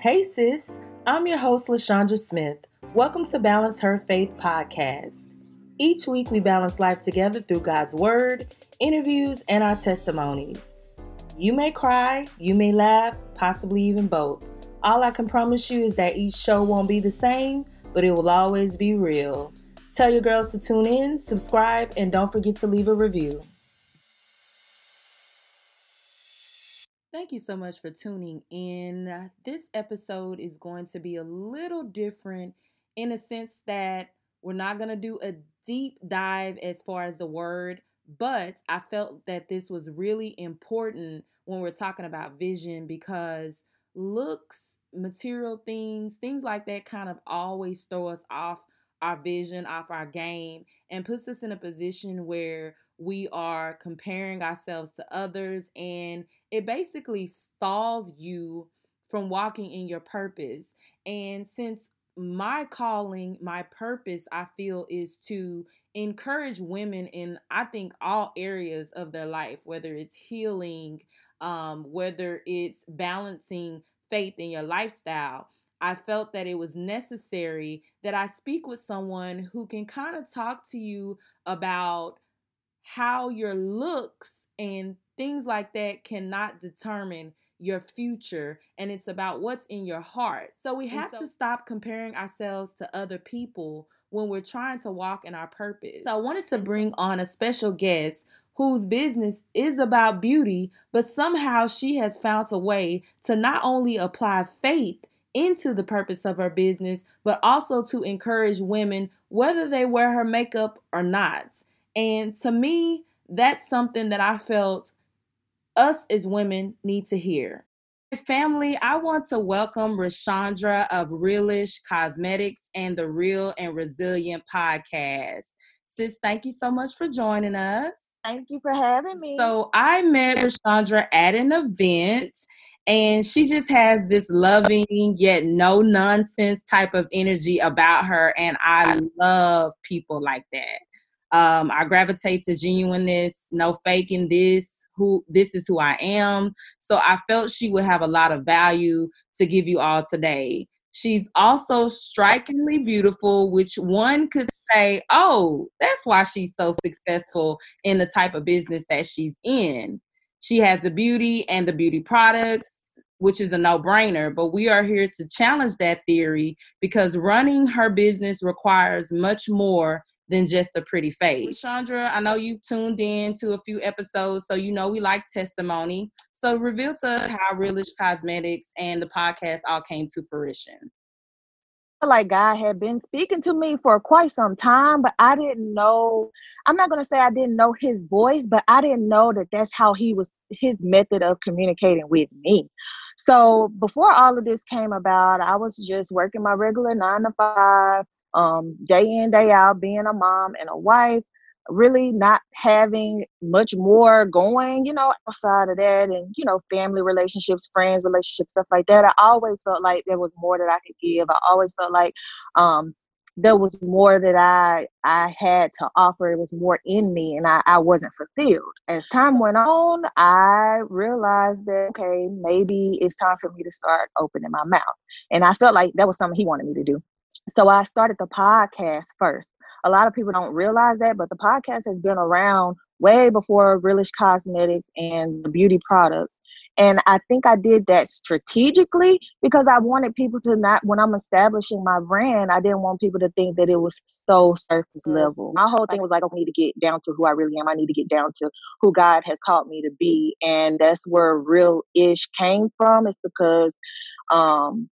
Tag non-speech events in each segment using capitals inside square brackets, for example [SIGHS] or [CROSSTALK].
Hey, sis. I'm your host, LaShondra Smith. Welcome to Balance Her Faith podcast. Each week, we balance life together through God's Word, interviews, and our testimonies. You may cry, you may laugh, possibly even both. All I can promise you is that each show won't be the same, but it will always be real. Tell your girls to tune in, subscribe, and don't forget to leave a review. Thank you so much for tuning in. Uh, this episode is going to be a little different in a sense that we're not going to do a deep dive as far as the word, but I felt that this was really important when we're talking about vision because looks, material things, things like that kind of always throw us off our vision, off our game, and puts us in a position where we are comparing ourselves to others and it basically stalls you from walking in your purpose. And since my calling, my purpose, I feel is to encourage women in, I think, all areas of their life, whether it's healing, um, whether it's balancing faith in your lifestyle. I felt that it was necessary that I speak with someone who can kind of talk to you about how your looks and things like that cannot determine your future and it's about what's in your heart. So we have so- to stop comparing ourselves to other people when we're trying to walk in our purpose. So I wanted to bring on a special guest whose business is about beauty, but somehow she has found a way to not only apply faith into the purpose of her business, but also to encourage women, whether they wear her makeup or not. And to me, that's something that I felt us as women need to hear. Family, I want to welcome Rashandra of Realish Cosmetics and the Real and Resilient podcast. Sis, thank you so much for joining us. Thank you for having me. So I met Rashandra at an event and she just has this loving yet no nonsense type of energy about her and I love people like that. Um, I gravitate to genuineness, no faking this, who this is who I am. So I felt she would have a lot of value to give you all today. She's also strikingly beautiful, which one could say, oh, that's why she's so successful in the type of business that she's in. She has the beauty and the beauty products, which is a no brainer, but we are here to challenge that theory because running her business requires much more than just a pretty face. Chandra, I know you've tuned in to a few episodes, so you know we like testimony. So reveal to us how Realish Cosmetics and the podcast all came to fruition. Like God had been speaking to me for quite some time, but I didn't know. I'm not going to say I didn't know his voice, but I didn't know that that's how he was, his method of communicating with me. So before all of this came about, I was just working my regular nine to five, um, day in, day out, being a mom and a wife, really not having much more going, you know, outside of that and, you know, family relationships, friends, relationships, stuff like that. I always felt like there was more that I could give. I always felt like um, there was more that I I had to offer. It was more in me and I, I wasn't fulfilled. As time went on, I realized that okay, maybe it's time for me to start opening my mouth. And I felt like that was something he wanted me to do. So I started the podcast first. A lot of people don't realize that, but the podcast has been around way before Realish Cosmetics and the beauty products. And I think I did that strategically because I wanted people to not, when I'm establishing my brand, I didn't want people to think that it was so surface level. My whole thing was like, I need to get down to who I really am. I need to get down to who God has called me to be. And that's where real ish came from, is because um,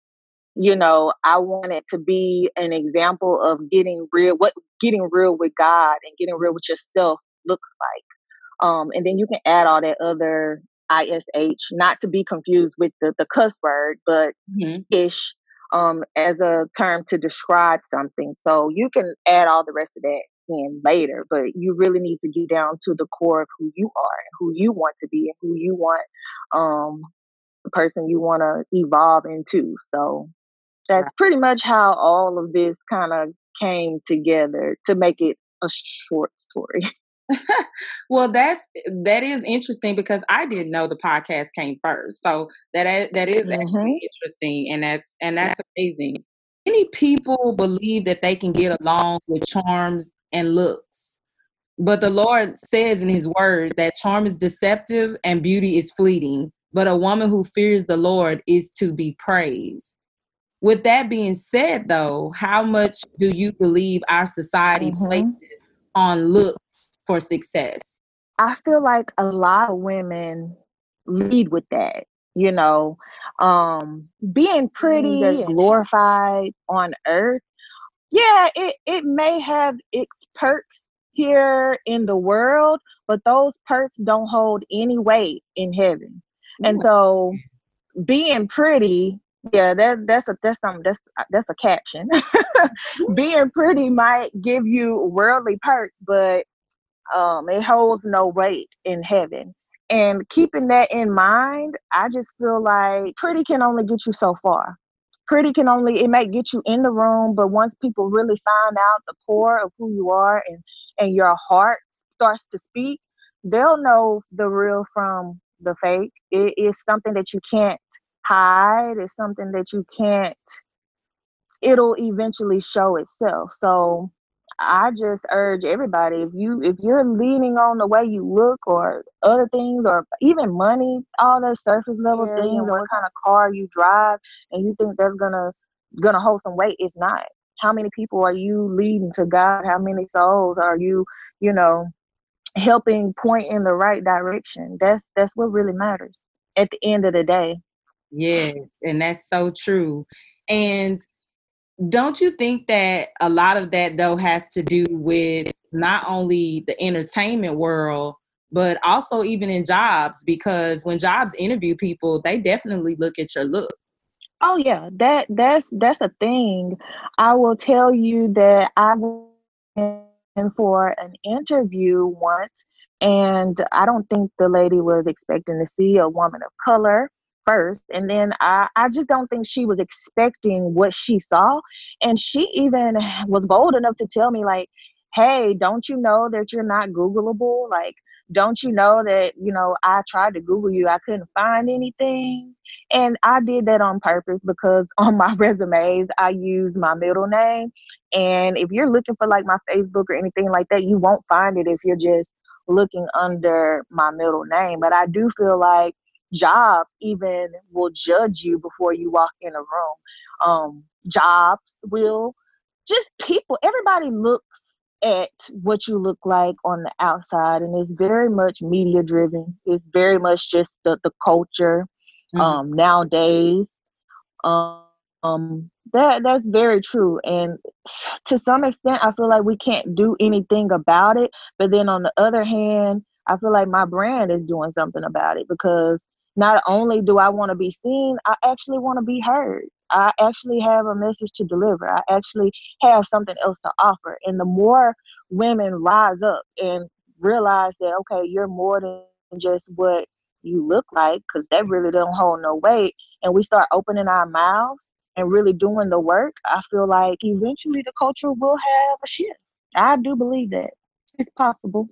you know, I wanted to be an example of getting real, what getting real with God and getting real with yourself looks like. Um, and then you can add all that other ish, not to be confused with the, the cuss word, but mm-hmm. ish um, as a term to describe something. So you can add all the rest of that in later, but you really need to get down to the core of who you are and who you want to be and who you want um, the person you want to evolve into. So that's pretty much how all of this kind of came together to make it a short story. [LAUGHS] well, that's that is interesting because I didn't know the podcast came first. So that that is mm-hmm. interesting, and that's and that's amazing. Many people believe that they can get along with charms and looks, but the Lord says in His Word that charm is deceptive and beauty is fleeting. But a woman who fears the Lord is to be praised. With that being said, though, how much do you believe our society mm-hmm. places on looks for success? I feel like a lot of women lead with that, you know, um, being pretty and glorified on earth. Yeah, it, it may have its perks here in the world, but those perks don't hold any weight in heaven. And so being pretty, yeah, that that's a that's something that's that's a caption. [LAUGHS] being pretty might give you worldly perks, but um, it holds no weight in heaven. And keeping that in mind, I just feel like pretty can only get you so far. Pretty can only it might get you in the room, but once people really find out the core of who you are and and your heart starts to speak, they'll know the real from the fake. It is something that you can't hide. It's something that you can't. It'll eventually show itself. So I just urge everybody if you if you're leaning on the way you look or other things or even money, all the surface level yeah, things or what kind of car you drive and you think that's gonna gonna hold some weight, it's not. How many people are you leading to God? How many souls are you, you know, helping point in the right direction? That's that's what really matters at the end of the day. Yes, and that's so true. And don't you think that a lot of that though has to do with not only the entertainment world but also even in jobs? Because when jobs interview people they definitely look at your looks oh yeah that that's that's a thing. I will tell you that i went for an interview once and i don't think the lady was expecting to see a woman of color first and then I, I just don't think she was expecting what she saw and she even [SIGHS] was bold enough to tell me like hey don't you know that you're not googleable? Like don't you know that you know i tried to google you i couldn't find anything? And i did that on purpose because [LAUGHS] on my resumes i use my middle name and if you're looking for like my facebook or anything like that you won't find it if you're just looking under my middle name but i do feel like jobs even will judge you before you walk in a room. Um, jobs will just people, everybody looks at what you look like on the outside and it's very much media driven. It's very much just the, the culture mm-hmm. um, nowadays. Um, um, that that's very true and to some extent i feel like we can't do anything about it but then on the other hand i feel like my brand is doing something about it because not only do I want to be seen, I actually want to be heard. I actually have a message to deliver. I actually have something else to offer. And the more women rise up and realize that, okay, you're more than just what you look like, because that really don't hold no weight, and we start opening our mouths and really doing the work, I feel like eventually the culture will have a shift. I do believe that. It's possible.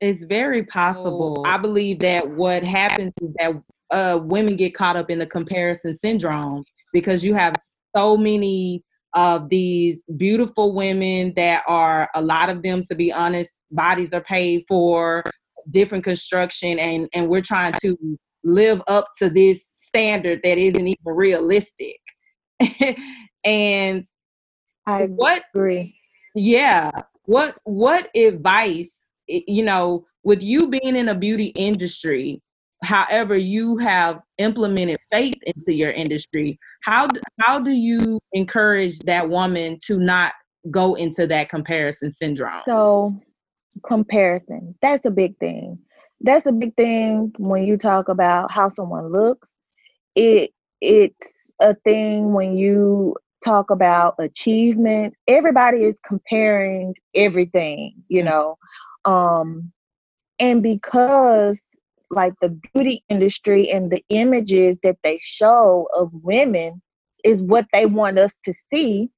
It's very possible. I believe that what happens is that uh, women get caught up in the comparison syndrome because you have so many of these beautiful women that are a lot of them to be honest bodies are paid for different construction and and we're trying to live up to this standard that isn't even realistic [LAUGHS] and I what agree. yeah what what advice you know with you being in a beauty industry however you have implemented faith into your industry how how do you encourage that woman to not go into that comparison syndrome? So comparison that's a big thing. That's a big thing when you talk about how someone looks. It it's a thing when you talk about achievement everybody is comparing everything you know um and because like the beauty industry and the images that they show of women is what they want us to see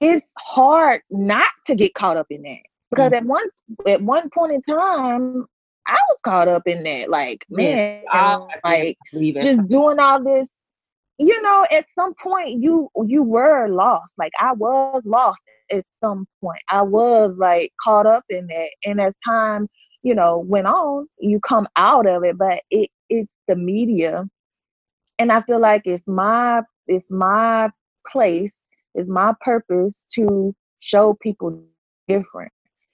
it's hard not to get caught up in that Because mm. at one at one point in time, I was caught up in that. Like, man, yeah, like just doing all this. You know, at some point you you were lost. Like I was lost at some point. I was like caught up in that. And as time, you know, went on, you come out of it. But it it's the media. And I feel like it's my it's my place, it's my purpose to show people different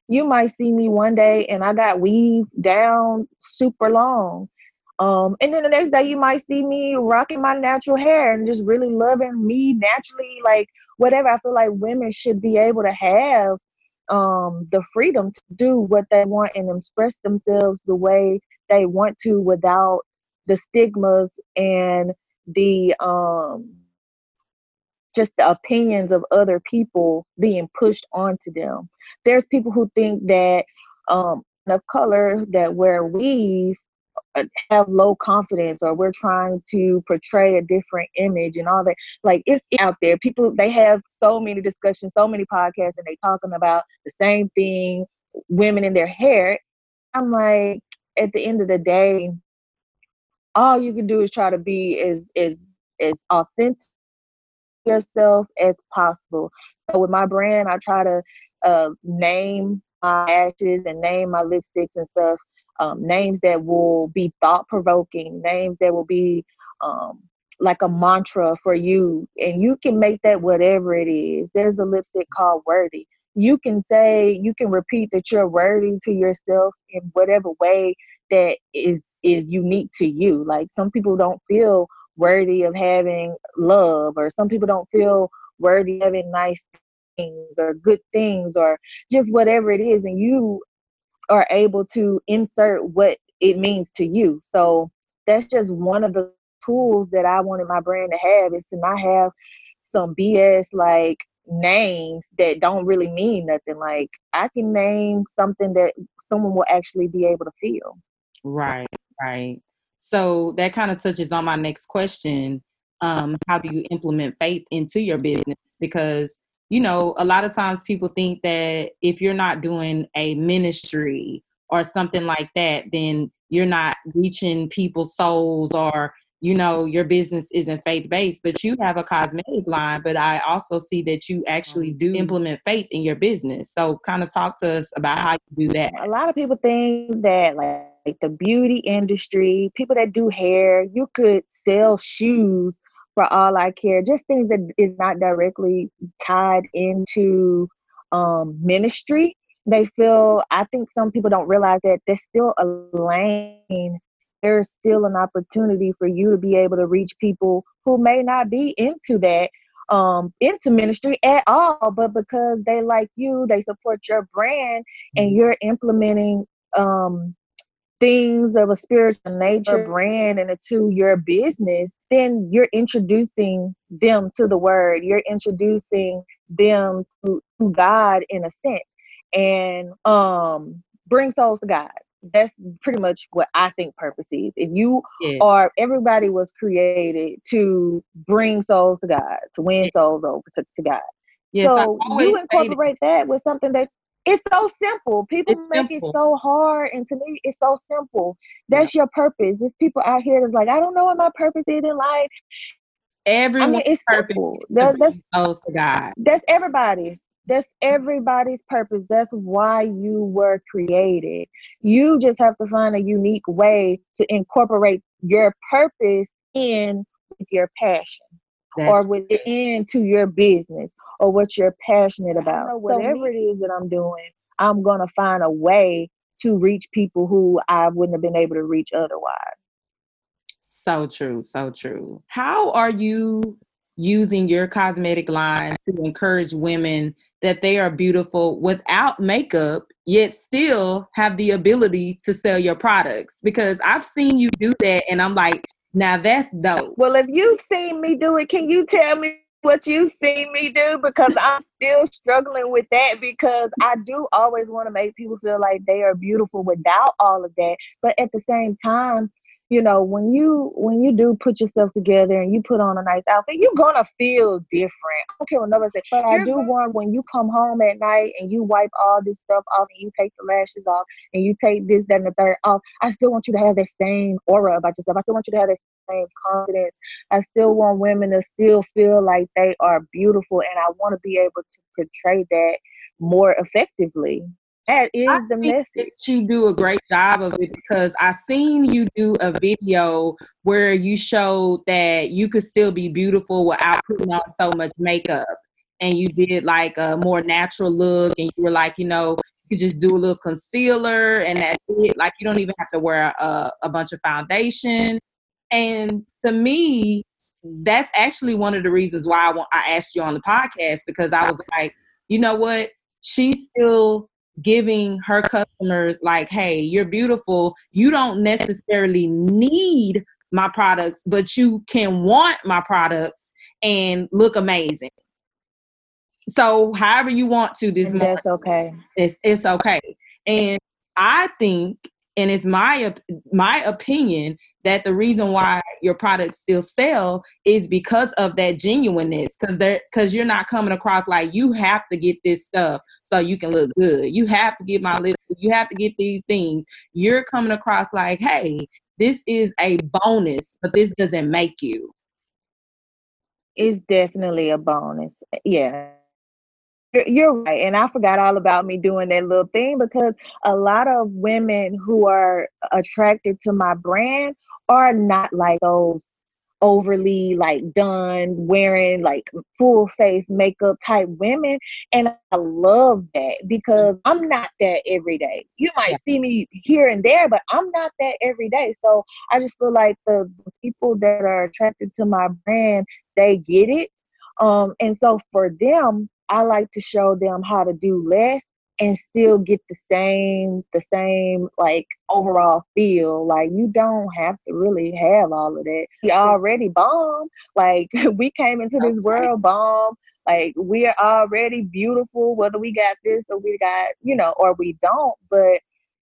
you might see me one day and I got weave down super long. Um, and then the next day you might see me rocking my natural hair and just really loving me naturally, like whatever. I feel like women should be able to have um, the freedom to do what they want and express themselves the way they want to without the stigmas and the um, just the opinions of other people being pushed onto them. There's people who think that um, of color that wear weave have low confidence or we're trying to portray a different image and all that like it's out there people they have so many discussions so many podcasts and they talking about the same thing women in their hair i'm like at the end of the day all you can do is try to be as as as authentic yourself as possible. So with my brand, I try to uh, name my ashes and name my lipsticks and stuff. Um, names that will be thought provoking, names that will be um, like a mantra for you, and you can make that whatever it is. There's a lipstick called Worthy. You can say, you can repeat that you're worthy to yourself in whatever way that is is unique to you. Like some people don't feel worthy of having love, or some people don't feel worthy of having nice things or good things or just whatever it is. And you are able to insert what it means to you. So that's just one of the tools that I wanted my brand to have is to not have some BS like names that don't really mean nothing. Like I can name something that someone will actually be able to feel. Right, right. So that kind of touches on my next question. Um, how do you implement faith into your business? Because, you know, a lot of times people think that if you're not doing a ministry or something like that, then you're not reaching people's souls or you know your business isn't faith based but you have a cosmetic line but i also see that you actually um, do implement faith in your business. So kind of talk to us about how you do that. A lot of people think that like like the beauty industry, people that do hair, you could sell shoes for all I care, just things that is not directly tied into um, ministry. They feel, I think some people don't realize that there's still a lane, there's still an opportunity for you to be able to reach people who may not be into that, um, into ministry at all, but because they like you, they support your brand, and mm-hmm. you're implementing um, things of a spiritual nature brand and to your business, then you're introducing them to the word. You're introducing them to, to God in a sense and um bring souls to God. That's pretty much what I think purpose is. If you yes. are everybody was created to bring souls to God, to win souls over to, to God. Yes, so you incorporate that with something that it's so simple. People it's make simple. it so hard, and to me, it's so simple. That's your purpose. There's people out here that's like, I don't know what my purpose is in life. Everyone's I mean, it's purpose simple. That, that's to God. That's everybody's. That's everybody's purpose. That's why you were created. You just have to find a unique way to incorporate your purpose in with your passion that's or within to your business or what you're passionate about. So whatever it is that I'm doing, I'm gonna find a way to reach people who I wouldn't have been able to reach otherwise. So true, so true. How are you using your cosmetic line to encourage women that they are beautiful without makeup, yet still have the ability to sell your products? Because I've seen you do that, and I'm like, now that's dope. Well, if you've seen me do it, can you tell me what you've seen me do? Because I'm still struggling with that because I do always want to make people feel like they are beautiful without all of that. But at the same time, you know, when you when you do put yourself together and you put on a nice outfit, you're gonna feel different. I don't care what nobody say, but I do want when you come home at night and you wipe all this stuff off and you take the lashes off and you take this, that, and the third off. I still want you to have that same aura about yourself. I still want you to have that same confidence. I still want women to still feel like they are beautiful, and I want to be able to portray that more effectively. That is I the message. you do a great job of it because I seen you do a video where you showed that you could still be beautiful without putting on so much makeup. And you did like a more natural look, and you were like, you know, you could just do a little concealer, and that's it. Like you don't even have to wear a, a bunch of foundation. And to me, that's actually one of the reasons why I want I asked you on the podcast because I was like, you know what, she's still giving her customers like hey you're beautiful. You don't necessarily need my products but you can want my products and look amazing. So however you want to this morning, that's okay. it's, it's okay. And i think and it's my my opinion that the reason why your products still sell is because of that genuineness because they're because you're not coming across like you have to get this stuff so you can look good. You have to get my lip you have to get these things. You're coming across like hey this is a bonus but this doesn't make you. It's definitely a bonus. Yeah you're right. And I forgot all about me doing that little thing because a lot of women who are attracted to my brand are not like those overly like done wearing like full face makeup type women and i love that because i'm not that every day you might see me here and there but i'm not that every day so i just feel like the, the people that are attracted to my brand they get it um and so for them I like to show them how to do less and still get the same the same like overall feel. Like you don't have to really have all of that. We already bomb. Like [LAUGHS] we came into this world bomb. Like we're already beautiful whether we got this or we got you know or we don't. But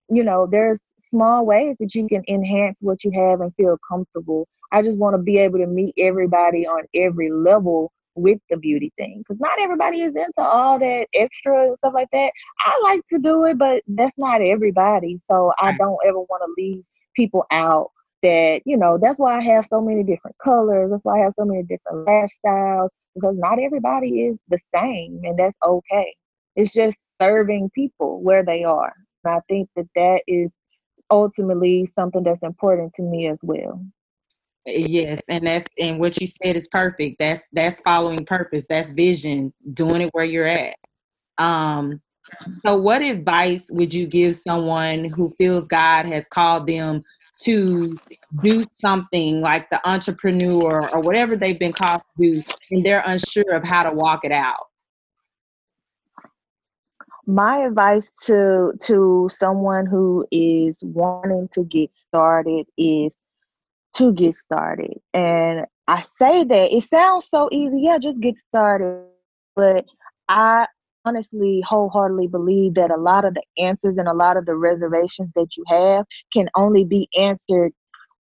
you know there's small ways that you can enhance what you have and feel comfortable. I just want to be able to meet everybody on every level with the beauty thing because not everybody is into all that extra and stuff like that. I like to do it, but that's not everybody. So I don't ever want to leave people out that, you know, that's why I have so many different colors. That's why I have so many different lash styles because not everybody is the same and that's okay. It's just serving people where they are. And I think that that is ultimately something that's important to me as well. Yes, and that's and what you said is perfect. That's that's following purpose. That's vision. Doing it where you're at. Um, so, what advice would you give someone who feels God has called them to do something like the entrepreneur or whatever they've been called to do, and they're unsure of how to walk it out? My advice to to someone who is wanting to get started is to get started. And I say that it sounds so easy. Yeah, just get started. But I honestly wholeheartedly believe that a lot of the answers and a lot of the reservations that you have can only be answered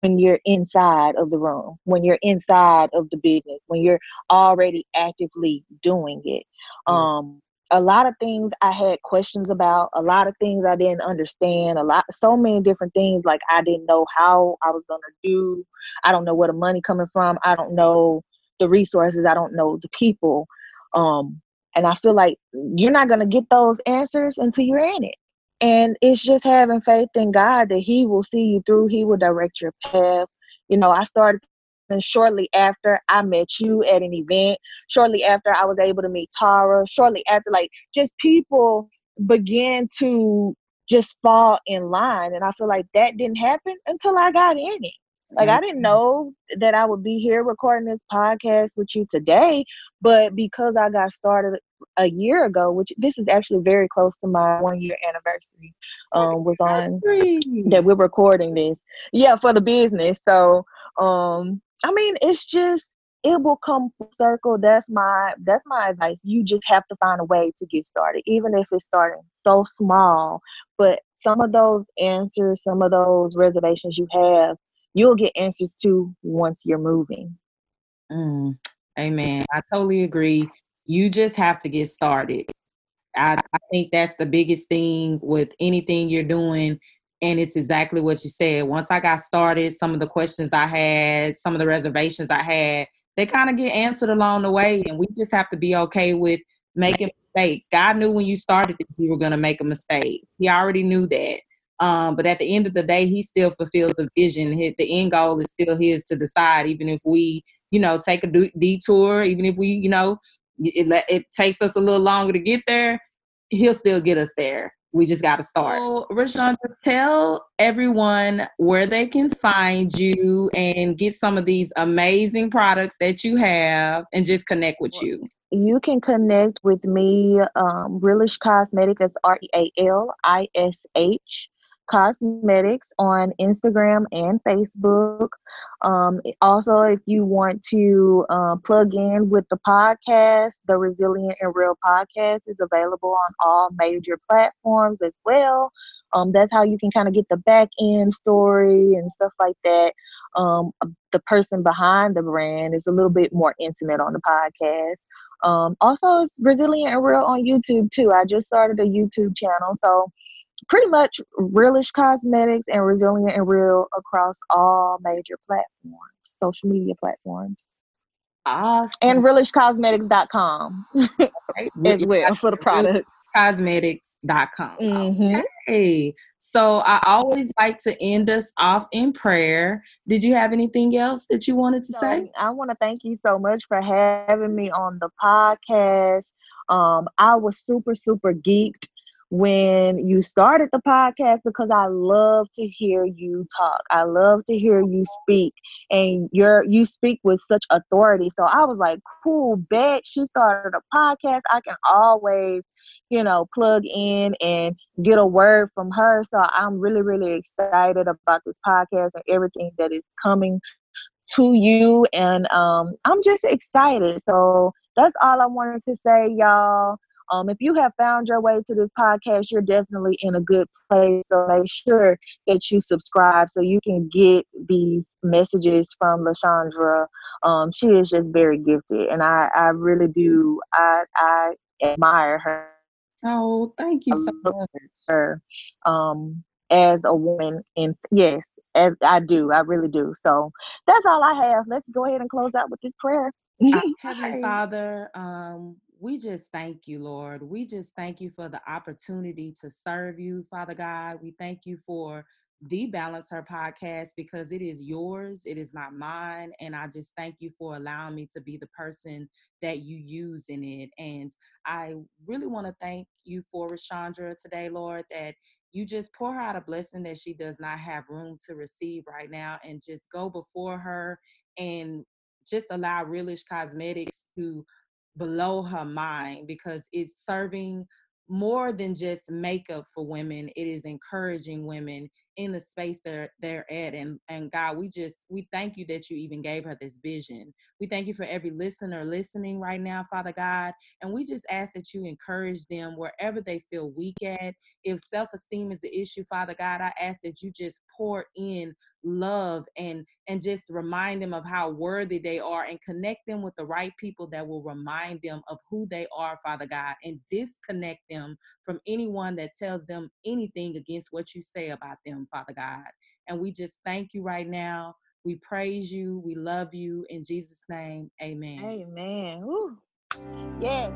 when you're inside of the room, when you're inside of the business, when you're already actively doing it. Um, a lot of things I had questions about, a lot of things I didn't understand, a lot so many different things like I didn't know how I was gonna do. I don't know where the money coming from. I don't know the resources. I don't know the people. Um, and I feel like you're not gonna get those answers until you're in it. And it's just having faith in God that He will see you through, He will direct your path. You know, I started and shortly after I met you at an event, shortly after I was able to meet Tara, shortly after, like, just people began to just fall in line. And I feel like that didn't happen until I got in it. Like, I didn't mm-hmm. know that I would be here recording this podcast with you today, but because I got started a year ago, which this is actually very close to my one year anniversary, um, was on that we're recording this. Yeah, for the business. So, um, I mean, it's just it will come full circle. That's my that's my advice. You just have to find a way to get started, even if it's starting so small. But some of those answers, some of those reservations you have, you'll get answers to once you're moving. Mm, amen. I totally agree. You just have to get started. I, I think that's the biggest thing with anything you're doing. And it's exactly what you said. Once I got started, some of the questions I had, some of the reservations I had, they kind of get answered along the way. And we just have to be okay with making mistakes. God knew when you started that you were going to make a mistake. He already knew that. Um, but at the end of the day, he still fulfills the vision. the end goal is still his to decide, even if we, you know, take a detour, even if we, you know, it, it takes us a little longer to get there, he'll still get us there. We just got to start. So, Rashonda, tell everyone where they can find you and get some of these amazing products that you have and just connect with you. You can connect with me, um, Realish Cosmetic, that's R E A L I S H Cosmetics on Instagram and Facebook. Um, also, if you want to uh, plug in with the podcast, the Resilient and Real podcast is available on all major platforms as well. Um, that's how you can kind of get the back end story and stuff like that. Um, the person behind the brand is a little bit more intimate on the podcast. Um, also, it's Resilient and Real on YouTube too. I just started a YouTube channel, so pretty much realish cosmetics and resilient and real across all major platforms, social media platforms. Awesome. And realishcosmetics.com right. [LAUGHS] as well for the product. Cosmetics.com. Mm-hmm. Okay. So I always like to end us off in prayer. Did you have anything else that you wanted to so, say? I want to thank you so much for having me on the podcast. Um, I was super, super geeked when you started the podcast because I love to hear you talk. I love to hear you speak and you're you speak with such authority. So I was like, cool, bet she started a podcast. I can always, you know, plug in and get a word from her. So I'm really, really excited about this podcast and everything that is coming to you. And um, I'm just excited. So that's all I wanted to say, y'all. Um, if you have found your way to this podcast, you're definitely in a good place. So make sure that you subscribe so you can get these messages from Lashandra. Um, she is just very gifted, and I, I really do. I, I admire her. Oh, thank you so much. Her, um, as a woman, and yes, as I do, I really do. So that's all I have. Let's go ahead and close out with this prayer. [LAUGHS] Heavenly Father, um, we just thank you, Lord. We just thank you for the opportunity to serve you, Father God. We thank you for the Balance Her podcast because it is yours, it is not mine. And I just thank you for allowing me to be the person that you use in it. And I really want to thank you for Rashandra today, Lord, that you just pour out a blessing that she does not have room to receive right now and just go before her and just allow Realish Cosmetics to below her mind because it's serving more than just makeup for women it is encouraging women in the space they're they're at and and god we just we thank you that you even gave her this vision. We thank you for every listener listening right now father god and we just ask that you encourage them wherever they feel weak at. If self-esteem is the issue father god i ask that you just pour in love and and just remind them of how worthy they are and connect them with the right people that will remind them of who they are father god and disconnect them from anyone that tells them anything against what you say about them father god and we just thank you right now we praise you we love you in jesus name amen amen Ooh. yes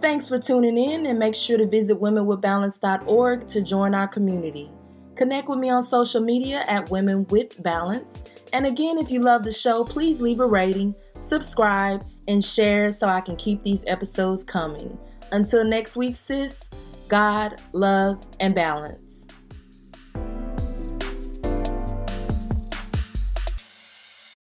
Thanks for tuning in and make sure to visit womenwithbalance.org to join our community. Connect with me on social media at Women with Balance. And again, if you love the show, please leave a rating, subscribe, and share so I can keep these episodes coming. Until next week, sis, God, love, and balance.